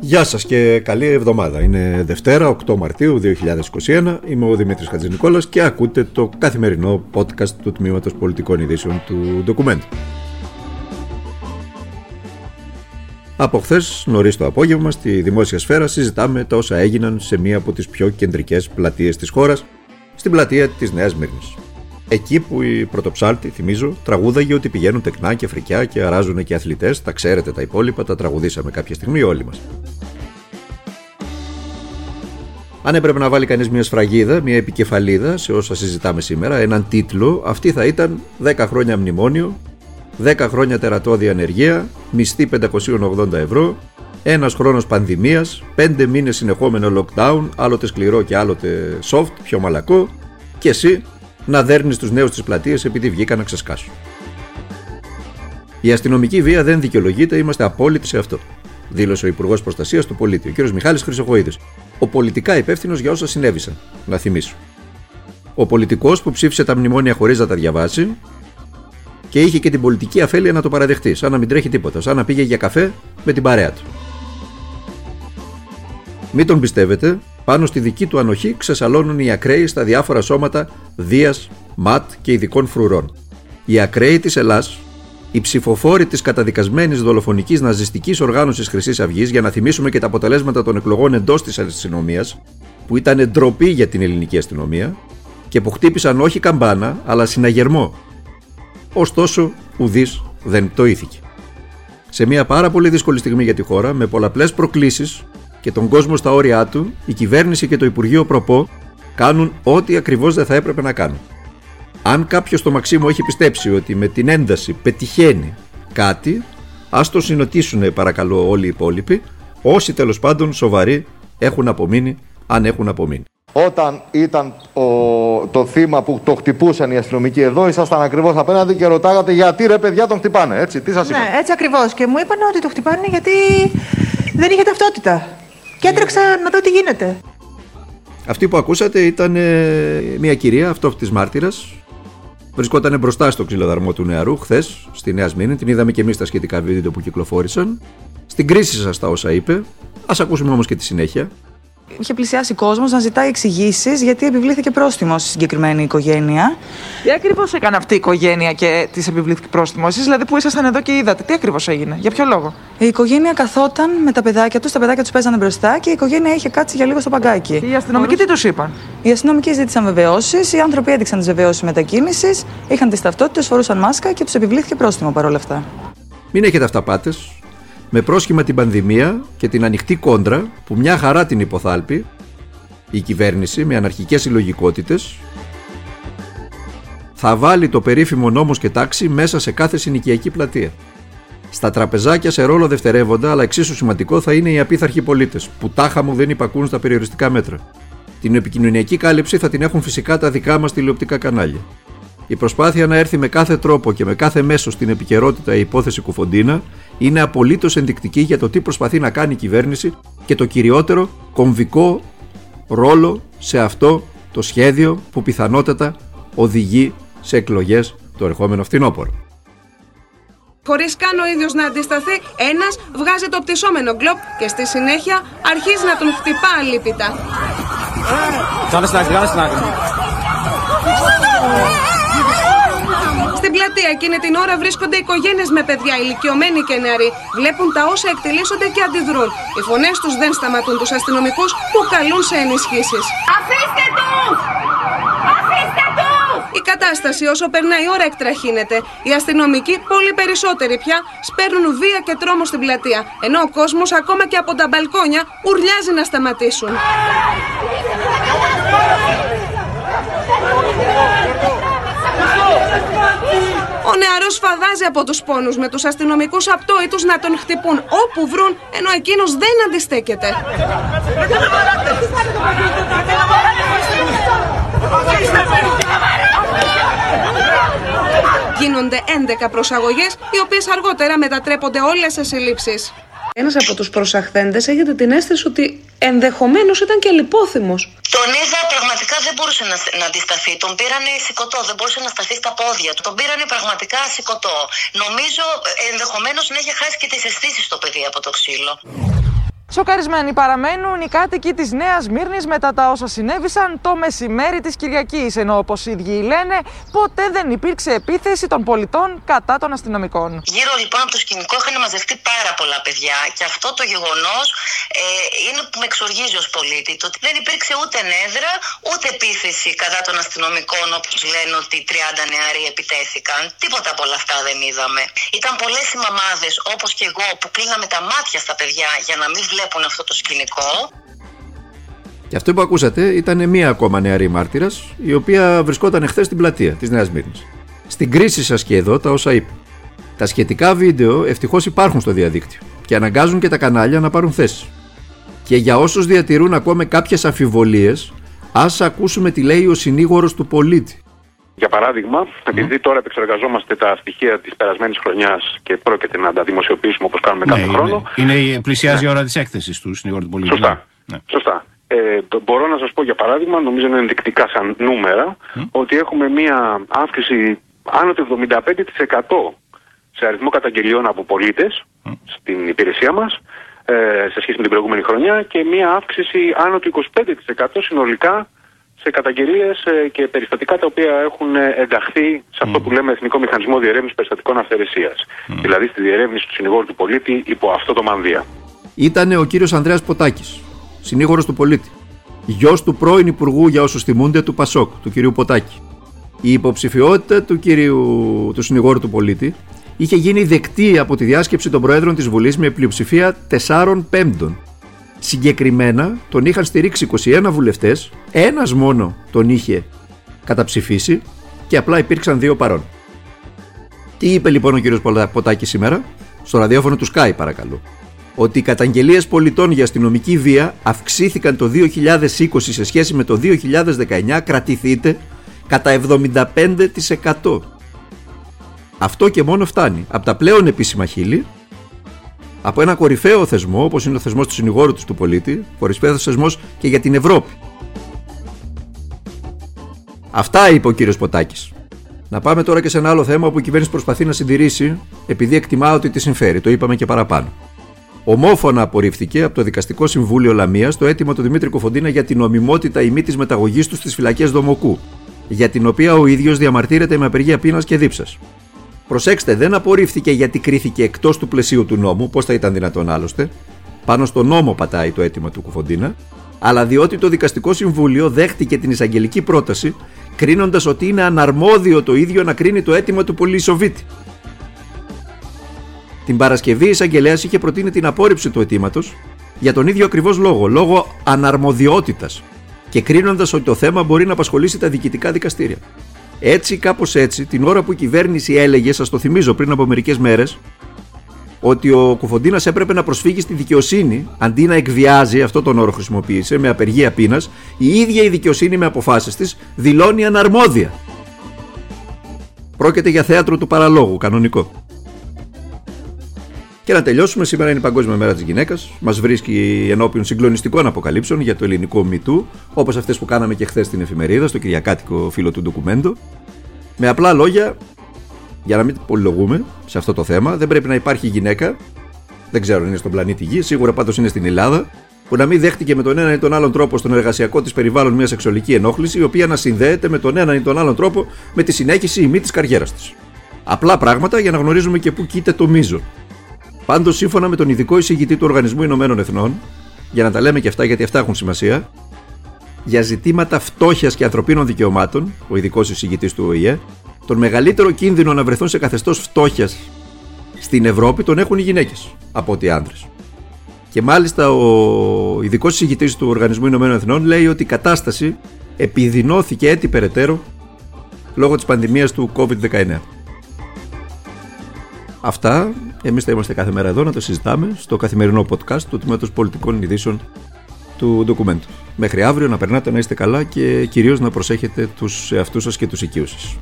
Γεια σας και καλή εβδομάδα. Είναι Δευτέρα, 8 Μαρτίου 2021. Είμαι ο Δημήτρης Χατζηνικόλας και ακούτε το καθημερινό podcast του Τμήματος Πολιτικών Ειδήσεων του Document. Από χθες, νωρίς το απόγευμα, στη δημόσια σφαίρα συζητάμε τα όσα έγιναν σε μία από τις πιο κεντρικές πλατείες της χώρας, στην πλατεία της Νέας Μύρνης. Εκεί που η πρωτοψάλτη, θυμίζω, τραγούδαγε ότι πηγαίνουν τεκνά και φρικιά και αράζουν και αθλητές. Τα ξέρετε τα υπόλοιπα, τα τραγουδήσαμε κάποια στιγμή όλοι μας. Αν έπρεπε να βάλει κανείς μια σφραγίδα, μια επικεφαλίδα σε όσα συζητάμε σήμερα, έναν τίτλο, αυτή θα ήταν 10 χρόνια μνημόνιο, 10 χρόνια τερατώδη ανεργία, μισθή 580 ευρώ, ένας χρόνος πανδημίας, 5 μήνες συνεχόμενο lockdown, άλλοτε σκληρό και άλλοτε soft, πιο μαλακό, και εσύ να δέρνει του νέους της πλατεία επειδή βγήκαν να ξεσκάσουν. Η αστυνομική βία δεν δικαιολογείται, είμαστε απόλυτοι σε αυτό, δήλωσε ο Υπουργός Προστασίας του Πολίτη, ο κ. Μιχάλης Χρυσοχοίδης, ο πολιτικά υπεύθυνος για όσα συνέβησαν, να θυμίσω. Ο πολιτικός που ψήφισε τα μνημόνια χωρίς να τα διαβάσει και είχε και την πολιτική αφέλεια να το παραδεχτεί, σαν να μην τρέχει τίποτα, σαν να πήγε για καφέ με την παρέα του. Μην τον πιστεύετε, πάνω στη δική του ανοχή ξεσαλώνουν οι ακραίοι στα διάφορα σώματα Δίας, ΜΑΤ και ειδικών φρουρών. Οι ακραίοι της Ελλάς, οι ψηφοφόροι της καταδικασμένης δολοφονικής ναζιστικής οργάνωσης Χρυσής Αυγής, για να θυμίσουμε και τα αποτελέσματα των εκλογών εντός της αστυνομίας, που ήταν ντροπή για την ελληνική αστυνομία και που χτύπησαν όχι καμπάνα, αλλά συναγερμό. Ωστόσο, ουδής δεν πτωήθηκε. Σε μια πάρα πολύ δύσκολη στιγμή για τη χώρα, με πολλαπλές προκλήσεις και τον κόσμο στα όρια του, η κυβέρνηση και το Υπουργείο Προπό κάνουν ό,τι ακριβώς δεν θα έπρεπε να κάνουν. Αν κάποιος στο Μαξίμο έχει πιστέψει ότι με την ένταση πετυχαίνει κάτι, ας το συνοτήσουν παρακαλώ όλοι οι υπόλοιποι, όσοι τέλος πάντων σοβαροί έχουν απομείνει, αν έχουν απομείνει. Όταν ήταν ο, το θύμα που το χτυπούσαν οι αστυνομικοί εδώ, ήσασταν ακριβώς απέναντι και ρωτάγατε γιατί ρε παιδιά τον χτυπάνε. Έτσι, τι σας είπαν. Ναι, έτσι ακριβώς. Και μου είπαν ότι το χτυπάνε γιατί δεν είχε ταυτότητα. Και έτρεξα να δω τι γίνεται. Αυτή που ακούσατε ήταν ε, μια κυρία, αυτόφτη μάρτυρας. Βρισκόταν μπροστά στο ξυλοδαρμό του νεαρού χθες στη Νέα Σμήνη. Την είδαμε και εμείς στα σχετικά βίντεο που κυκλοφόρησαν. Στην κρίση σας τα όσα είπε. Α ακούσουμε όμως και τη συνέχεια είχε πλησιάσει κόσμος να ζητάει εξηγήσεις γιατί επιβλήθηκε πρόστιμο στη συγκεκριμένη οικογένεια. Τι ακριβώς έκανε αυτή η οικογένεια και της επιβλήθηκε πρόστιμο, εσείς; Δηλαδή που ήσασταν εδώ και είδατε, τι ακριβώς έγινε, για ποιο λόγο; Η οικογένεια καθόταν με τα παιδάκια τους, τα παιδάκια τους παίζανε μπροστά και η οικογένεια είχε κάτσει για λίγο στο παγκάκι. Και οι αστυνομικοί τι τους είπαν; Οι αστυνομικοί ζήτησαν βεβαιώσεις, οι άνθρωποι έδειξαν τις βεβαιώσεις μετακίνησης, είχαν τις ταυτότητες, φορούσαν μάσκα και τους επιβλήθηκε πρόστιμο παρόλα αυτά. Μην έχετε αυταπάτες, με πρόσχημα την πανδημία και την ανοιχτή κόντρα που μια χαρά την υποθάλπει η κυβέρνηση με αναρχικές συλλογικότητες θα βάλει το περίφημο νόμος και τάξη μέσα σε κάθε συνοικιακή πλατεία. Στα τραπεζάκια σε ρόλο δευτερεύοντα, αλλά εξίσου σημαντικό θα είναι οι απίθαρχοι πολίτες, που τάχα μου δεν υπακούν στα περιοριστικά μέτρα. Την επικοινωνιακή κάλυψη θα την έχουν φυσικά τα δικά μας τηλεοπτικά κανάλια. Η προσπάθεια να έρθει με κάθε τρόπο και με κάθε μέσο στην επικαιρότητα η υπόθεση Κουφοντίνα είναι απολύτως ενδεικτική για το τι προσπαθεί να κάνει η κυβέρνηση και το κυριότερο κομβικό ρόλο σε αυτό το σχέδιο που πιθανότατα οδηγεί σε εκλογές το ερχόμενο φθινόπωρο. Χωρίς καν ο ίδιος να αντισταθεί, ένας βγάζει το πτυσσόμενο γκλοπ και στη συνέχεια αρχίζει να τον χτυπά αλίπητα. Κάνε στην άκρη, στην άκρη. Πλατεία εκείνη την ώρα βρίσκονται οικογένειες με παιδιά, ηλικιωμένοι και νεαροί. Βλέπουν τα όσα εκτελήσονται και αντιδρούν. Οι φωνές τους δεν σταματούν τους αστυνομικούς που καλούν σε ενισχύσεις. Αφήστε τους! Αφήστε τους! Η κατάσταση όσο περνάει η ώρα εκτραχύνεται. Οι αστυνομικοί, πολύ περισσότεροι πια, σπέρνουν βία και τρόμο στην πλατεία. Ενώ ο κόσμος, ακόμα και από τα μπαλκόνια, ουρλιάζει να σταματήσουν. Ο νεαρός φαδάζει από τους πόνους με τους αστυνομικούς απτόητους να τον χτυπούν όπου βρουν, ενώ εκείνος δεν αντιστέκεται. Γίνονται 11 προσαγωγές, οι οποίες αργότερα μετατρέπονται όλες σε συλλήψεις. Ένας από τους προσαχθέντες έχετε την αίσθηση ότι ενδεχομένως ήταν και λιπόθυμος. Τον είδα πραγματικά δεν μπορούσε να, να αντισταθεί. Τον πήρανε σηκωτό, δεν μπορούσε να σταθεί στα πόδια του. Τον πήρανε πραγματικά σηκωτό. Νομίζω ενδεχομένως να έχει χάσει και τις αισθήσεις το παιδί από το ξύλο. Σοκαρισμένοι παραμένουν οι κάτοικοι της Νέας Μύρνης μετά τα όσα συνέβησαν το μεσημέρι της Κυριακής. Ενώ, όπως οι ίδιοι λένε, ποτέ δεν υπήρξε επίθεση των πολιτών κατά των αστυνομικών. Γύρω λοιπόν από το σκηνικό είχαν μαζευτεί πάρα πολλά παιδιά και αυτό το γεγονός ε, είναι που με εξοργίζει ως πολίτη. Το ότι δεν υπήρξε ούτε νέδρα ούτε επίθεση κατά των αστυνομικών, όπως λένε ότι 30 νεαροί επιτέθηκαν. Τίποτα από όλα αυτά δεν είδαμε. Ήταν πολλές οι μαμάδες, όπως και εγώ, που κλείναμε τα μάτια στα παιδιά για να μην βλέπουν αυτό το σκηνικό. Και αυτό που ακούσατε ήταν μία ακόμα νεαρή μάρτυρας, η οποία βρισκόταν χθες στην πλατεία της Νέας Μύρνης. Στην κρίση σας και εδώ τα όσα είπε. Τα σχετικά βίντεο ευτυχώς υπάρχουν στο διαδίκτυο και αναγκάζουν και τα κανάλια να πάρουν θέση. Και για όσους διατηρούν ακόμα κάποιες αμφιβολίες, ας ακούσουμε τι λέει ο συνήγορος του πολίτη. Για παράδειγμα, επειδή τώρα επεξεργαζόμαστε τα στοιχεία της περασμένης χρονιάς και πρόκειται να τα δημοσιοποιήσουμε όπως κάνουμε κάθε χρόνο. Είναι, είναι, πλησιάζει η ώρα της έκθεσης του συνήγορου του πολίτη. Σωστά. Ναι. Σωστά. Ε, μπορώ να σας πω για παράδειγμα, νομίζω είναι ενδεικτικά σαν νούμερα, ότι έχουμε μία αύξηση άνω του 75% σε αριθμό καταγγελιών από πολίτες στην υπηρεσία μας ε, σε σχέση με την προηγούμενη χρονιά και μία αύξηση άνω του 25% συνολικά σε καταγγελίες ε, και περιστατικά τα οποία έχουν ε, ενταχθεί σε αυτό που λέμε Εθνικό Μηχανισμό Διερεύνησης Περιστατικών Αυθαιρεσίας. Δηλαδή στη διερεύνηση του συνηγόρου του πολίτη υπό αυτό το μανδύα. Ήταν ο κύριος Ανδρέας Ποτάκης, συνήγορος του πολίτη. Γιος του πρώην Υπουργού, για όσους θυμούνται, του Πασόκ, του κυρίου Ποτάκη. Η υποψηφιότητα του, κυρίου, του συνηγόρου του πολίτη είχε γίνει δεκτή από τη διάσκεψη των Προέδρων της Βουλής με πλειοψηφία 4 πέμπτων. Συγκεκριμένα τον είχαν στηρίξει 21 βουλευτές, ένας μόνο τον είχε καταψηφίσει και απλά υπήρξαν δύο παρόν. Τι είπε λοιπόν ο κύριος Ποτάκης σήμερα, στο ραδιόφωνο του Sky παρακαλώ, ότι οι καταγγελίες πολιτών για αστυνομική βία αυξήθηκαν το 2020 σε σχέση με το 2019, κρατηθείτε, κατά 75%. Αυτό και μόνο φτάνει. Από τα πλέον επίσημα χείλη από ένα κορυφαίο θεσμό, όπως είναι ο θεσμός του συνηγόρου του του πολίτη, κορυφαίος θεσμός και για την Ευρώπη. Αυτά είπε ο κύριος Ποτάκης. Να πάμε τώρα και σε ένα άλλο θέμα που η κυβέρνηση προσπαθεί να συντηρήσει, επειδή εκτιμά ότι τη συμφέρει. Το είπαμε και παραπάνω. Ομόφωνα απορρίφθηκε από το Δικαστικό Συμβούλιο Λαμίας το αίτημα του Δημήτρη Κοφοντίνα για την νομιμότητα ημί της μεταγωγής του στις φυλακές Δομοκού, για την οποία ο ίδιος διαμαρτύρεται με απεργία πείνας και δίψας. Προσέξτε, δεν απορρίφθηκε γιατί κρίθηκε εκτός του πλαισίου του νόμου, πώς θα ήταν δυνατόν άλλωστε. Πάνω στο νόμο πατάει το αίτημα του Κουφοντίνα, αλλά διότι το Δικαστικό Συμβούλιο δέχτηκε την εισαγγελική πρόταση, κρίνοντας ότι είναι αναρμόδιο το ίδιο να κρίνει το αίτημα του Πολυσοβίτη. Την Παρασκευή η εισαγγελέας είχε προτείνει την απόρριψη του αιτήματος για τον ίδιο ακριβώς λόγο, λόγω αναρμοδιότητας και κρίνοντας ότι το θέμα μπορεί να απασχολήσει τα διοικητικά δικαστήρια. Έτσι, κάπως έτσι, την ώρα που η κυβέρνηση έλεγε, σας το θυμίζω πριν από μερικές μέρες, ότι ο Κουφοντίνας έπρεπε να προσφύγει στη δικαιοσύνη αντί να εκβιάζει, αυτό τον όρο χρησιμοποίησε, με απεργία πείνας, η ίδια η δικαιοσύνη με αποφάσεις της δηλώνει αναρμόδια. Πρόκειται για θέατρο του παραλόγου, κανονικό. Και να τελειώσουμε, σήμερα είναι η Παγκόσμια Μέρα της Γυναίκας. Μας βρίσκει ενώπιον συγκλονιστικών αποκαλύψεων για το ελληνικό μυτού, όπως αυτές που κάναμε και χθες στην εφημερίδα, στο Κυριακάτικο φύλλο του ντοκουμέντο. Με απλά λόγια, για να μην πολυλογούμε σε αυτό το θέμα, δεν πρέπει να υπάρχει γυναίκα, δεν ξέρω αν είναι στον πλανήτη Γη, σίγουρα πάντως είναι στην Ελλάδα, που να μην δέχτηκε με τον έναν ή τον άλλον τρόπο στον εργασιακό της περιβάλλον μια σεξουαλική ενόχληση, η οποία να συνδέεται με τον έναν ή τον άλλον τρόπο με τη συνέχιση ή μη της καριέρας της. Απλά πράγματα για να γνωρίζουμε και πού κοίται το μείζον. Πάντως, σύμφωνα με τον ειδικό εισηγητή του Οργανισμού Ηνωμένων Εθνών, για να τα λέμε και αυτά γιατί αυτά έχουν σημασία, για ζητήματα φτώχειας και ανθρωπίνων δικαιωμάτων, ο ειδικός εισηγητής του ΟΗΕ, τον μεγαλύτερο κίνδυνο να βρεθούν σε καθεστώς φτώχειας στην Ευρώπη τον έχουν οι γυναίκες από ότι οι άντρε. Και μάλιστα ο ειδικός εισηγητή του Οργανισμού Ηνωμένων Εθνών λέει ότι η κατάσταση επιδεινώθηκε έτσι περαιτέρω λόγω της πανδημίας του COVID-19. Αυτά. Εμείς θα είμαστε κάθε μέρα εδώ να το συζητάμε στο καθημερινό podcast του Τμήματος Πολιτικών Ειδήσεων του ντοκουμέντου. Μέχρι αύριο να περνάτε να είστε καλά και κυρίως να προσέχετε τους εαυτούς σας και τους οικείους σας.